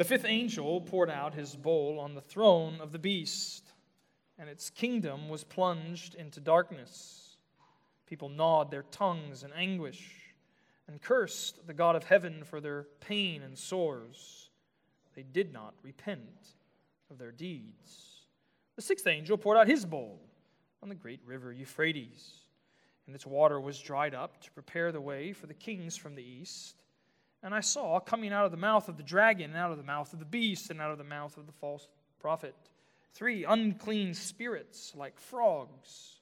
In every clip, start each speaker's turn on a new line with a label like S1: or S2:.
S1: The fifth angel poured out his bowl on the throne of the beast, and its kingdom was plunged into darkness. People gnawed their tongues in anguish and cursed the God of heaven for their pain and sores. They did not repent of their deeds. The sixth angel poured out his bowl on the great river Euphrates, and its water was dried up to prepare the way for the kings from the east. And I saw coming out of the mouth of the dragon, and out of the mouth of the beast, and out of the mouth of the false prophet, three unclean spirits like frogs,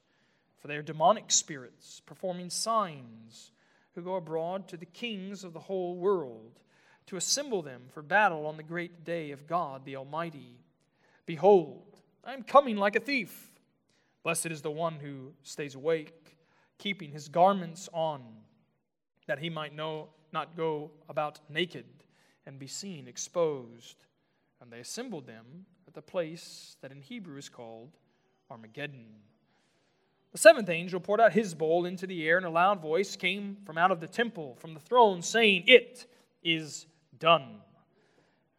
S1: for they are demonic spirits, performing signs, who go abroad to the kings of the whole world, to assemble them for battle on the great day of God the Almighty. Behold, I am coming like a thief. Blessed is the one who stays awake, keeping his garments on, that he might know not go about naked and be seen exposed. And they assembled them at the place that in Hebrew is called Armageddon. The seventh angel poured out his bowl into the air, and a loud voice came from out of the temple, from the throne, saying, It is done.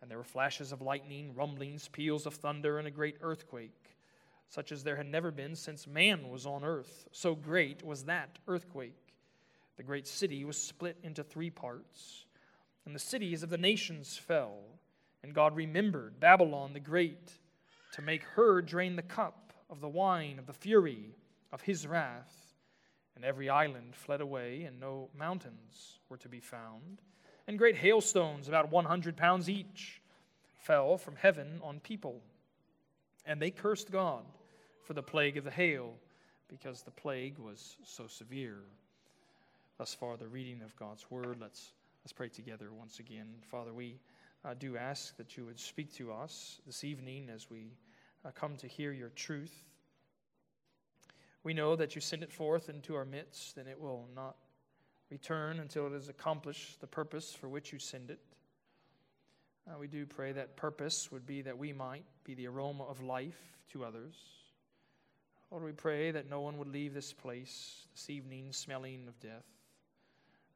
S1: And there were flashes of lightning, rumblings, peals of thunder, and a great earthquake, such as there had never been since man was on earth. So great was that earthquake. The great city was split into three parts, and the cities of the nations fell. And God remembered Babylon the Great to make her drain the cup of the wine of the fury of his wrath. And every island fled away, and no mountains were to be found. And great hailstones, about 100 pounds each, fell from heaven on people. And they cursed God for the plague of the hail, because the plague was so severe thus far the reading of God's word. Let's, let's pray together once again. Father, we uh, do ask that you would speak to us this evening as we uh, come to hear your truth. We know that you send it forth into our midst, and it will not return until it has accomplished the purpose for which you send it. Uh, we do pray that purpose would be that we might be the aroma of life to others. Lord, we pray that no one would leave this place this evening smelling of death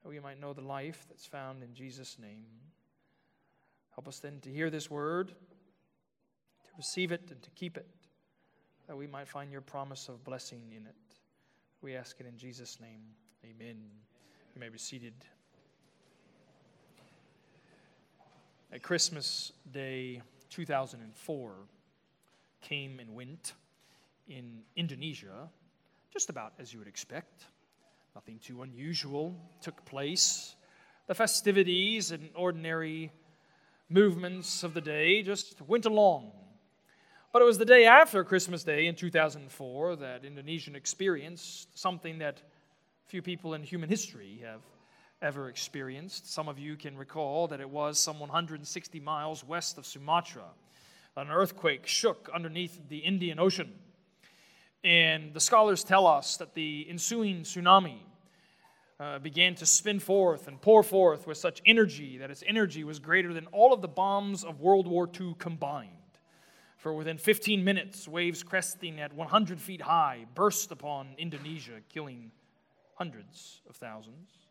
S1: that we might know the life that's found in Jesus' name. Help us then to hear this word, to receive it, and to keep it, that we might find your promise of blessing in it. We ask it in Jesus' name. Amen. You may be seated. At Christmas Day 2004 came and went in Indonesia, just about as you would expect. Nothing too unusual took place. The festivities and ordinary movements of the day just went along. But it was the day after Christmas Day in 2004 that Indonesian experienced something that few people in human history have ever experienced. Some of you can recall that it was some 160 miles west of Sumatra. An earthquake shook underneath the Indian Ocean. And the scholars tell us that the ensuing tsunami uh, began to spin forth and pour forth with such energy that its energy was greater than all of the bombs of World War II combined. For within 15 minutes, waves cresting at 100 feet high burst upon Indonesia, killing hundreds of thousands.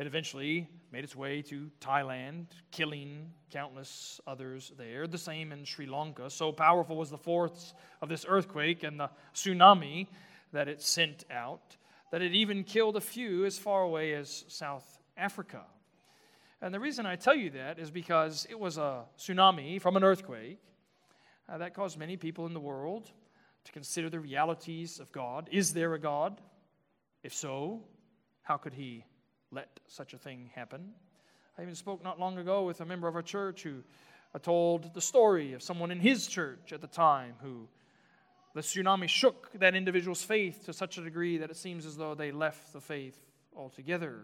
S1: It eventually made its way to Thailand, killing countless others there. The same in Sri Lanka. So powerful was the force of this earthquake and the tsunami that it sent out that it even killed a few as far away as South Africa. And the reason I tell you that is because it was a tsunami from an earthquake uh, that caused many people in the world to consider the realities of God. Is there a God? If so, how could He let such a thing happen. I even spoke not long ago with a member of our church who uh, told the story of someone in his church at the time who the tsunami shook that individual's faith to such a degree that it seems as though they left the faith altogether.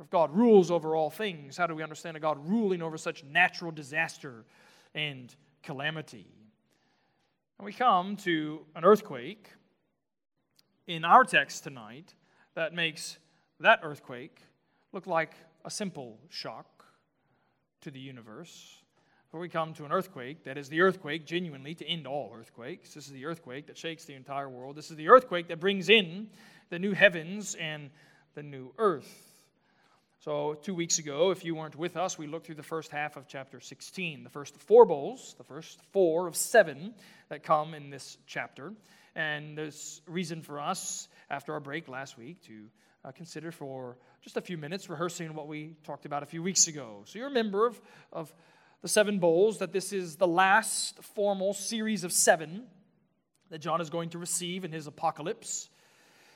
S1: If God rules over all things, how do we understand a God ruling over such natural disaster and calamity? And we come to an earthquake in our text tonight that makes that earthquake looked like a simple shock to the universe. But we come to an earthquake, that is the earthquake genuinely to end all earthquakes. This is the earthquake that shakes the entire world. This is the earthquake that brings in the new heavens and the new earth. So, two weeks ago, if you weren't with us, we looked through the first half of chapter 16, the first four bowls, the first four of seven that come in this chapter. And there's reason for us, after our break last week, to uh, consider for just a few minutes rehearsing what we talked about a few weeks ago. So, you're a member of, of the seven bowls, that this is the last formal series of seven that John is going to receive in his apocalypse.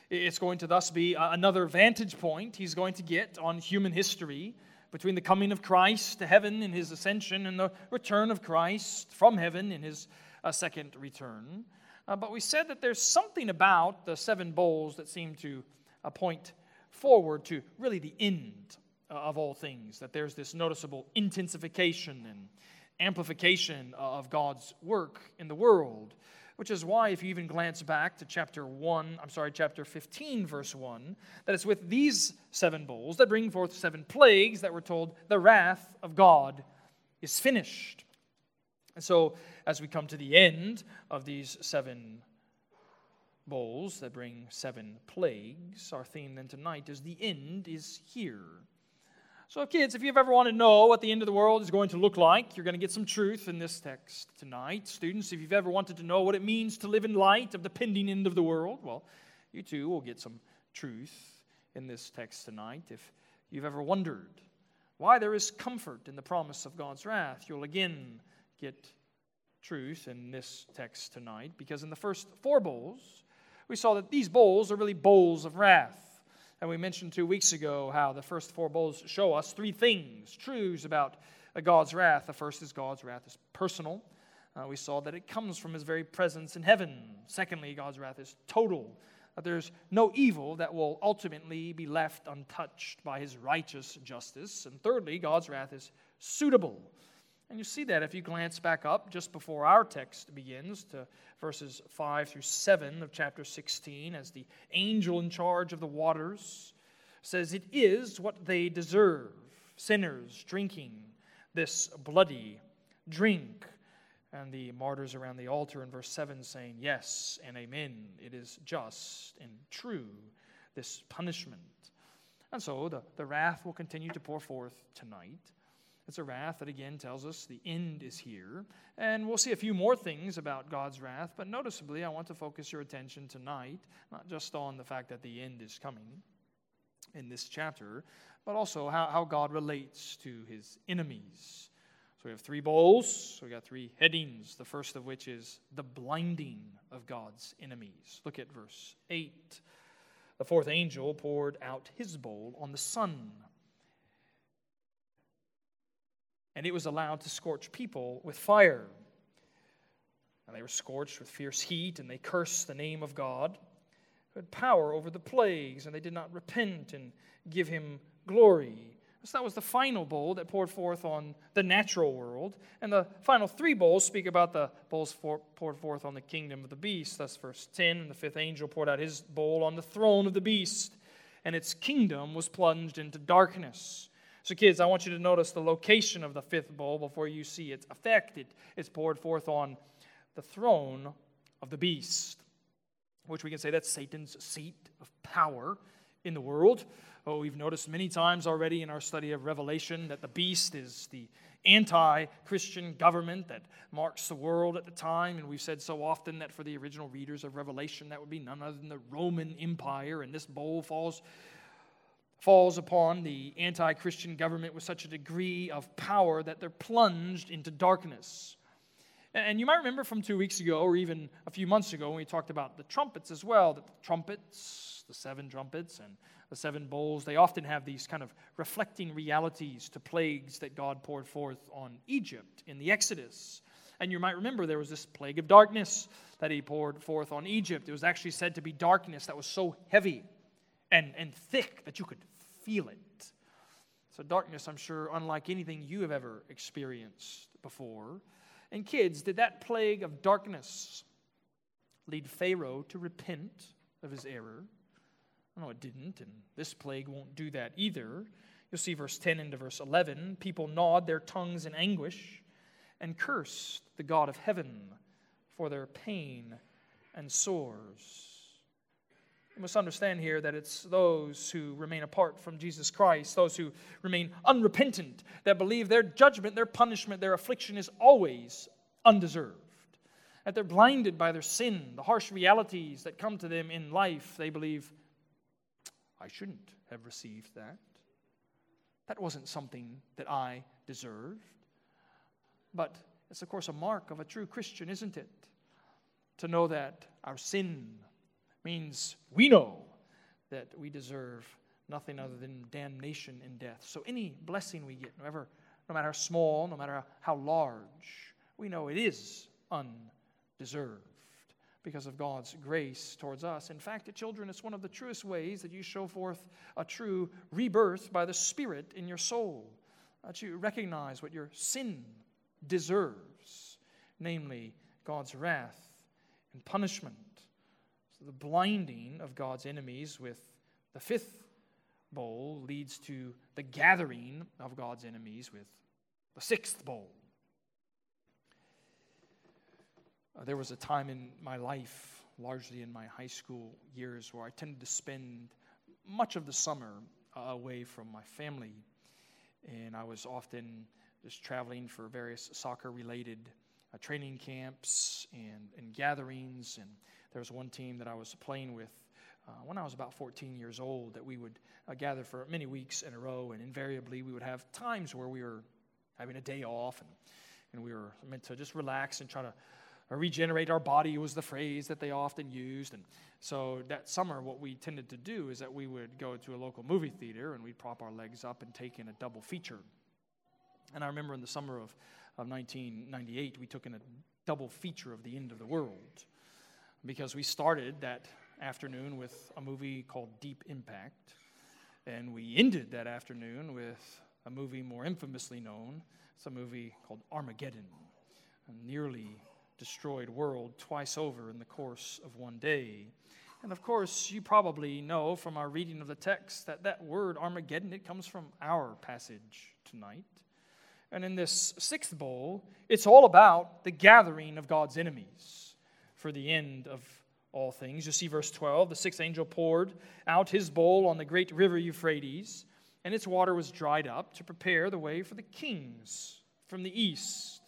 S1: It's going to thus be another vantage point he's going to get on human history between the coming of Christ to heaven in his ascension and the return of Christ from heaven in his uh, second return. Uh, but we said that there's something about the seven bowls that seem to uh, point forward to really the end of all things, that there's this noticeable intensification and amplification of God's work in the world. Which is why, if you even glance back to chapter 1, I'm sorry, chapter 15, verse 1, that it's with these seven bowls that bring forth seven plagues that we're told the wrath of God is finished. And so, as we come to the end of these seven bowls that bring seven plagues, our theme then tonight is the end is here. So, kids, if you've ever wanted to know what the end of the world is going to look like, you're going to get some truth in this text tonight. Students, if you've ever wanted to know what it means to live in light of the pending end of the world, well, you too will get some truth in this text tonight. If you've ever wondered why there is comfort in the promise of God's wrath, you'll again get truth in this text tonight because in the first four bowls, we saw that these bowls are really bowls of wrath. And we mentioned two weeks ago how the first four bowls show us three things, truths about God's wrath. The first is God's wrath is personal. Uh, we saw that it comes from his very presence in heaven. Secondly, God's wrath is total. That there's no evil that will ultimately be left untouched by his righteous justice. And thirdly, God's wrath is suitable. And you see that if you glance back up just before our text begins to verses 5 through 7 of chapter 16, as the angel in charge of the waters says, It is what they deserve, sinners drinking this bloody drink. And the martyrs around the altar in verse 7 saying, Yes and amen. It is just and true, this punishment. And so the, the wrath will continue to pour forth tonight. It's a wrath that again tells us the end is here. And we'll see a few more things about God's wrath, but noticeably, I want to focus your attention tonight, not just on the fact that the end is coming in this chapter, but also how, how God relates to his enemies. So we have three bowls, so we got three headings, the first of which is the blinding of God's enemies. Look at verse 8. The fourth angel poured out his bowl on the sun and it was allowed to scorch people with fire. And they were scorched with fierce heat, and they cursed the name of God, who had power over the plagues, and they did not repent and give him glory. So that was the final bowl that poured forth on the natural world. And the final three bowls speak about the bowls for, poured forth on the kingdom of the beast. That's verse 10. And the fifth angel poured out his bowl on the throne of the beast, and its kingdom was plunged into darkness. So, kids, I want you to notice the location of the fifth bowl before you see its effect. It, it's poured forth on the throne of the beast, which we can say that's Satan's seat of power in the world. Oh, we've noticed many times already in our study of Revelation that the beast is the anti Christian government that marks the world at the time. And we've said so often that for the original readers of Revelation, that would be none other than the Roman Empire. And this bowl falls falls upon the anti Christian government with such a degree of power that they're plunged into darkness. And you might remember from two weeks ago, or even a few months ago, when we talked about the trumpets as well, that the trumpets, the seven trumpets, and the seven bowls, they often have these kind of reflecting realities to plagues that God poured forth on Egypt in the Exodus. And you might remember there was this plague of darkness that he poured forth on Egypt. It was actually said to be darkness that was so heavy and, and thick that you could feel it. So, darkness, I'm sure, unlike anything you have ever experienced before. And, kids, did that plague of darkness lead Pharaoh to repent of his error? No, it didn't, and this plague won't do that either. You'll see verse 10 into verse 11. People gnawed their tongues in anguish and cursed the God of heaven for their pain and sores. You must understand here that it's those who remain apart from Jesus Christ, those who remain unrepentant, that believe their judgment, their punishment, their affliction is always undeserved. That they're blinded by their sin, the harsh realities that come to them in life. They believe, I shouldn't have received that. That wasn't something that I deserved. But it's, of course, a mark of a true Christian, isn't it? To know that our sin means we know that we deserve nothing other than damnation and death. So any blessing we get, no matter, no matter how small, no matter how large, we know it is undeserved because of God's grace towards us. In fact, children, it's one of the truest ways that you show forth a true rebirth by the Spirit in your soul, that you recognize what your sin deserves, namely God's wrath and punishment. The blinding of God's enemies with the fifth bowl leads to the gathering of God's enemies with the sixth bowl. Uh, there was a time in my life, largely in my high school years, where I tended to spend much of the summer uh, away from my family. And I was often just traveling for various soccer related uh, training camps and, and gatherings. And there was one team that I was playing with uh, when I was about 14 years old that we would uh, gather for many weeks in a row. And invariably, we would have times where we were having a day off and, and we were meant to just relax and try to regenerate our body was the phrase that they often used. And so that summer, what we tended to do is that we would go to a local movie theater and we'd prop our legs up and take in a double feature. And I remember in the summer of, of 1998, we took in a double feature of The End of the World because we started that afternoon with a movie called Deep Impact. And we ended that afternoon with a movie more infamously known. It's a movie called Armageddon, a nearly destroyed world twice over in the course of one day. And of course, you probably know from our reading of the text that that word Armageddon, it comes from our passage tonight. And in this sixth bowl, it's all about the gathering of God's enemies for the end of all things. You see verse 12 the sixth angel poured out his bowl on the great river Euphrates, and its water was dried up to prepare the way for the kings from the east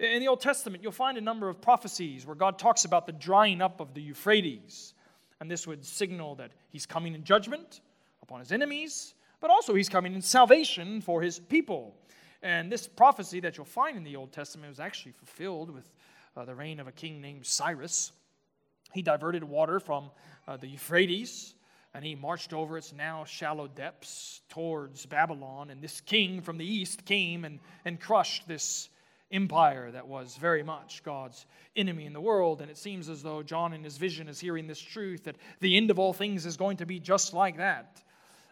S1: in the Old Testament, you'll find a number of prophecies where God talks about the drying up of the Euphrates. And this would signal that he's coming in judgment upon his enemies, but also he's coming in salvation for his people. And this prophecy that you'll find in the Old Testament was actually fulfilled with uh, the reign of a king named Cyrus. He diverted water from uh, the Euphrates and he marched over its now shallow depths towards Babylon. And this king from the east came and, and crushed this empire that was very much God's enemy in the world. And it seems as though John, in his vision, is hearing this truth that the end of all things is going to be just like that.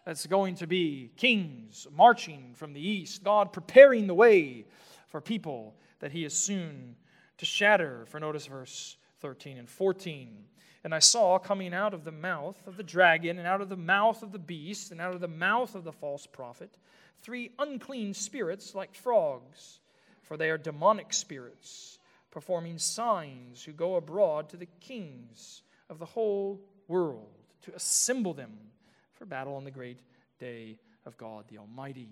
S1: It's going to be kings marching from the east, God preparing the way for people that he is soon to shatter. For notice verse 13 and 14. And I saw coming out of the mouth of the dragon, and out of the mouth of the beast, and out of the mouth of the false prophet, three unclean spirits like frogs for they are demonic spirits, performing signs who go abroad to the kings of the whole world to assemble them for battle on the great day of God the Almighty.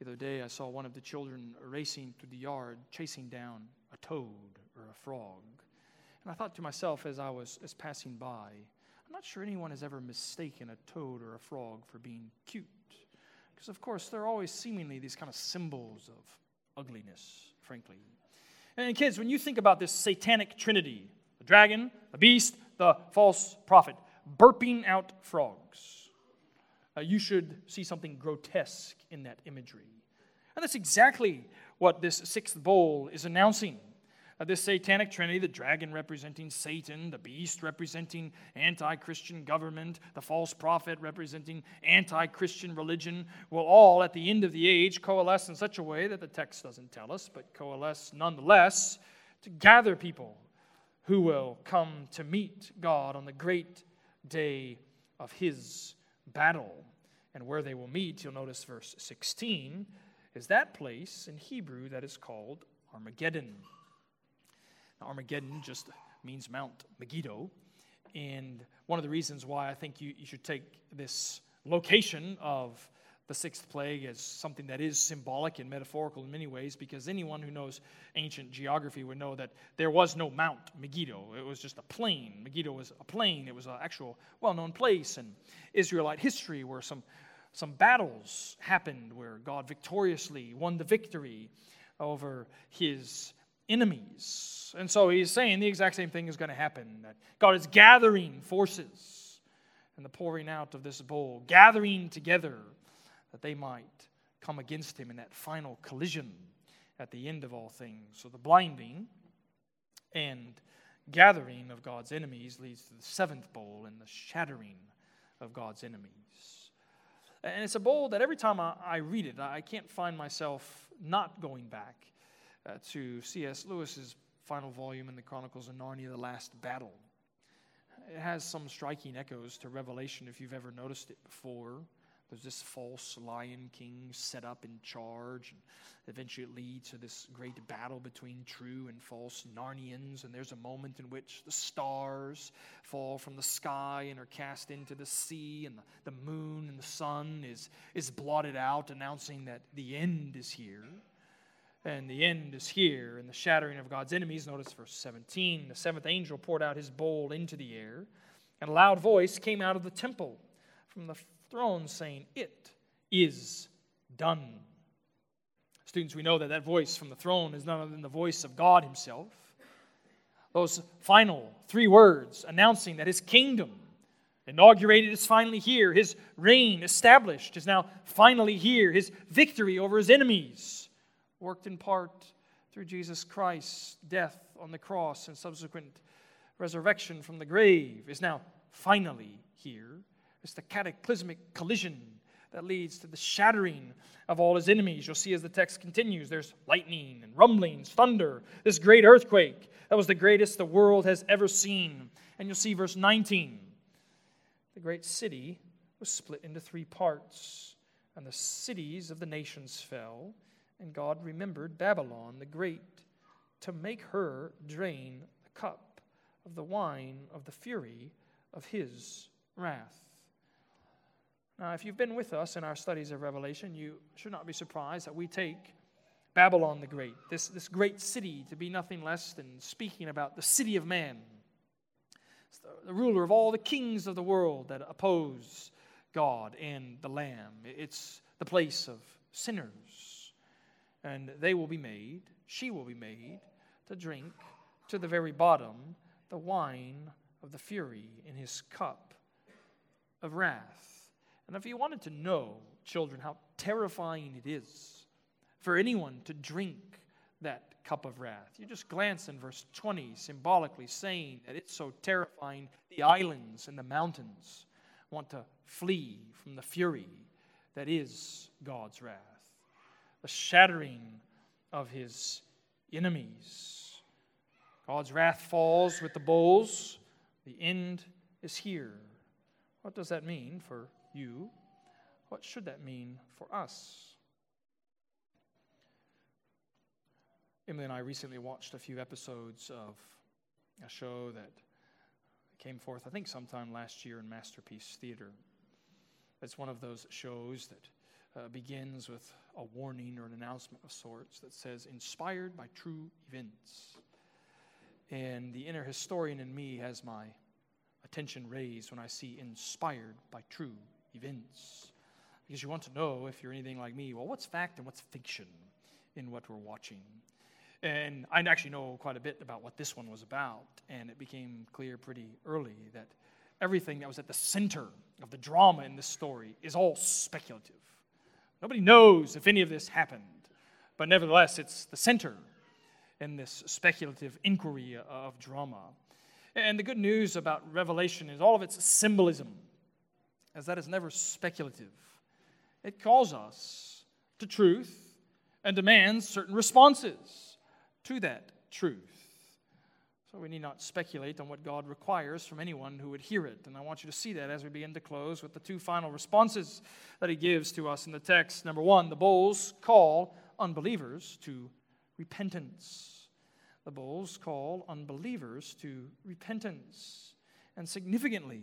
S1: The other day, I saw one of the children racing through the yard, chasing down a toad or a frog. And I thought to myself as I was as passing by, I'm not sure anyone has ever mistaken a toad or a frog for being cute. Because, of course, there are always seemingly these kind of symbols of ugliness, frankly. And, kids, when you think about this satanic trinity the dragon, the beast, the false prophet burping out frogs, uh, you should see something grotesque in that imagery. And that's exactly what this sixth bowl is announcing of this satanic trinity the dragon representing Satan, the beast representing anti Christian government, the false prophet representing anti Christian religion will all, at the end of the age, coalesce in such a way that the text doesn't tell us, but coalesce nonetheless to gather people who will come to meet God on the great day of his battle. And where they will meet, you'll notice verse 16, is that place in Hebrew that is called Armageddon. Now, Armageddon just means Mount Megiddo. And one of the reasons why I think you, you should take this location of the sixth plague as something that is symbolic and metaphorical in many ways, because anyone who knows ancient geography would know that there was no Mount Megiddo. It was just a plain. Megiddo was a plain, it was an actual well known place in Israelite history where some, some battles happened, where God victoriously won the victory over his enemies. And so he's saying the exact same thing is going to happen that God is gathering forces and the pouring out of this bowl, gathering together that they might come against him in that final collision at the end of all things. So the blinding and gathering of God's enemies leads to the seventh bowl and the shattering of God's enemies. And it's a bowl that every time I, I read it, I can't find myself not going back uh, to C.S. Lewis's final volume in the Chronicles of Narnia, The Last Battle. It has some striking echoes to Revelation if you've ever noticed it before. There's this false lion king set up in charge, and eventually it leads to this great battle between true and false Narnians. And there's a moment in which the stars fall from the sky and are cast into the sea, and the, moon and the sun is, is blotted out, announcing that the end is here. And the end is here, and the shattering of God's enemies. Notice verse 17 the seventh angel poured out his bowl into the air, and a loud voice came out of the temple from the throne saying, It is done. Students, we know that that voice from the throne is none other than the voice of God Himself. Those final three words announcing that His kingdom inaugurated is finally here, His reign established is now finally here, His victory over His enemies, worked in part through Jesus Christ's death on the cross and subsequent resurrection from the grave, is now finally here. It's the cataclysmic collision that leads to the shattering of all his enemies. You'll see as the text continues there's lightning and rumblings, thunder, this great earthquake that was the greatest the world has ever seen. And you'll see verse 19 the great city was split into three parts, and the cities of the nations fell, and God remembered Babylon the Great to make her drain the cup of the wine of the fury of his wrath. Now, if you've been with us in our studies of Revelation, you should not be surprised that we take Babylon the Great, this, this great city, to be nothing less than speaking about the city of man. It's the, the ruler of all the kings of the world that oppose God and the Lamb. It's the place of sinners. And they will be made, she will be made, to drink to the very bottom the wine of the fury in his cup of wrath. And if you wanted to know, children, how terrifying it is for anyone to drink that cup of wrath, you just glance in verse 20, symbolically saying that it's so terrifying, the islands and the mountains want to flee from the fury that is God's wrath, the shattering of his enemies. God's wrath falls with the bowls, the end is here. What does that mean for you, what should that mean for us? Emily and I recently watched a few episodes of a show that came forth, I think, sometime last year in Masterpiece Theater. It's one of those shows that uh, begins with a warning or an announcement of sorts that says, inspired by true events. And the inner historian in me has my attention raised when I see inspired by true events. Because you want to know, if you're anything like me, well, what's fact and what's fiction in what we're watching? And I actually know quite a bit about what this one was about, and it became clear pretty early that everything that was at the center of the drama in this story is all speculative. Nobody knows if any of this happened, but nevertheless, it's the center in this speculative inquiry of drama. And the good news about Revelation is all of its symbolism as that is never speculative. It calls us to truth and demands certain responses to that truth. So we need not speculate on what God requires from anyone who would hear it. And I want you to see that as we begin to close with the two final responses that he gives to us in the text. Number one, the bowls call unbelievers to repentance. The bowls call unbelievers to repentance. and significantly,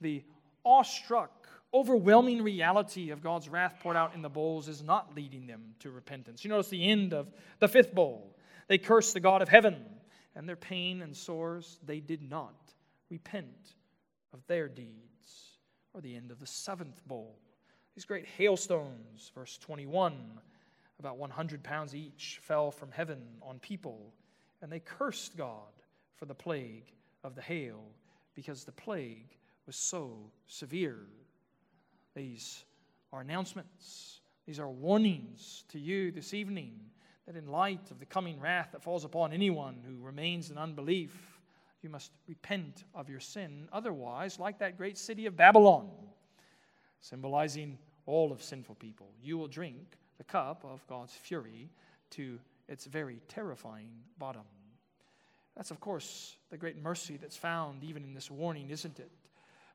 S1: the awestruck, overwhelming reality of God's wrath poured out in the bowls is not leading them to repentance. You notice the end of the fifth bowl. They cursed the God of heaven, and their pain and sores, they did not repent of their deeds. Or the end of the seventh bowl. These great hailstones, verse 21, about 100 pounds each, fell from heaven on people, and they cursed God for the plague of the hail, because the plague was so severe. These are announcements, these are warnings to you this evening that in light of the coming wrath that falls upon anyone who remains in unbelief, you must repent of your sin. Otherwise, like that great city of Babylon, symbolizing all of sinful people, you will drink the cup of God's fury to its very terrifying bottom. That's, of course, the great mercy that's found even in this warning, isn't it?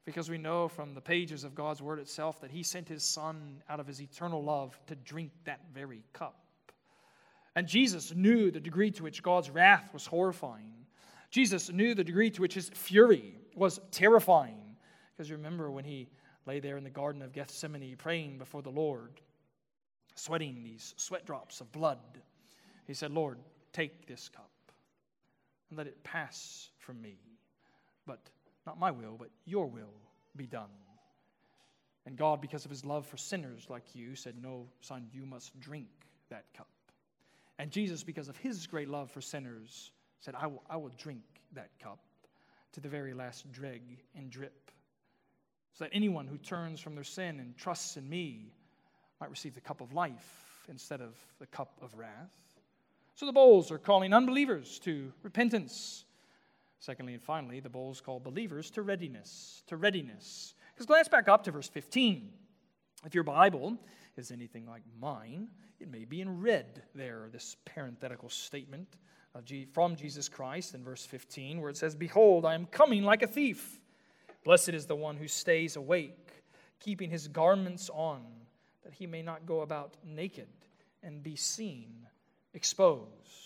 S1: Because we know from the pages of God's Word itself that He sent His Son out of His eternal love to drink that very cup. And Jesus knew the degree to which God's wrath was horrifying. Jesus knew the degree to which His fury was terrifying. Because you remember when He lay there in the Garden of Gethsemane praying before the Lord, sweating these sweat drops of blood, He said, Lord, take this cup and let it pass from me. But not my will, but your will be done. And God, because of his love for sinners like you, said, No, son, you must drink that cup. And Jesus, because of his great love for sinners, said, I will, I will drink that cup to the very last dreg and drip, so that anyone who turns from their sin and trusts in me might receive the cup of life instead of the cup of wrath. So the bowls are calling unbelievers to repentance Secondly and finally, the bowls call believers to readiness, to readiness. Because glance back up to verse 15. If your Bible is anything like mine, it may be in red there, this parenthetical statement from Jesus Christ in verse 15, where it says, Behold, I am coming like a thief. Blessed is the one who stays awake, keeping his garments on, that he may not go about naked and be seen exposed.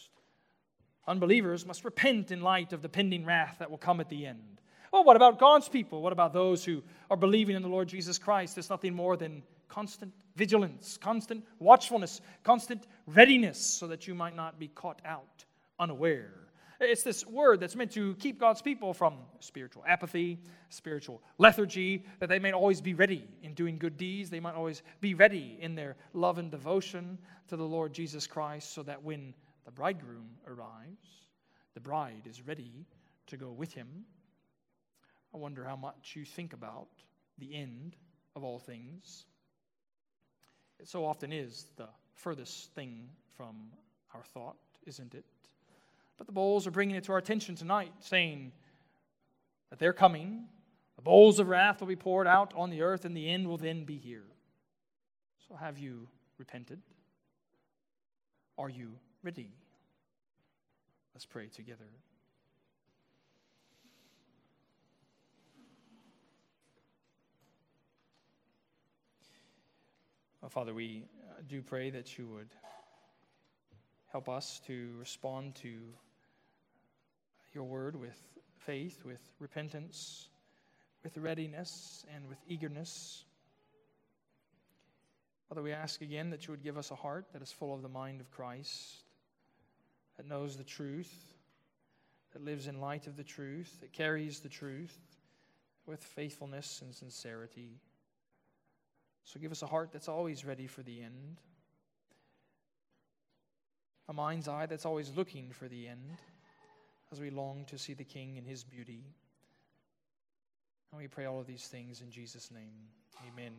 S1: Unbelievers must repent in light of the pending wrath that will come at the end. Well, what about God's people? What about those who are believing in the Lord Jesus Christ? There's nothing more than constant vigilance, constant watchfulness, constant readiness so that you might not be caught out unaware. It's this word that's meant to keep God's people from spiritual apathy, spiritual lethargy, that they may always be ready in doing good deeds. They might always be ready in their love and devotion to the Lord Jesus Christ, so that when the bridegroom arrives, the bride is ready to go with him. I wonder how much you think about the end of all things. It so often is the furthest thing from our thought, isn't it? But the bowls are bringing it to our attention tonight, saying that they're coming. The bowls of wrath will be poured out on the earth, and the end will then be here. So, have you repented? Are you ready. Let's pray together. Oh, Father, we uh, do pray that you would help us to respond to your word with faith, with repentance, with readiness, and with eagerness. Father, we ask again that you would give us a heart that is full of the mind of Christ, that knows the truth, that lives in light of the truth, that carries the truth with faithfulness and sincerity. So give us a heart that's always ready for the end, a mind's eye that's always looking for the end as we long to see the King in his beauty. And we pray all of these things in Jesus' name. Amen.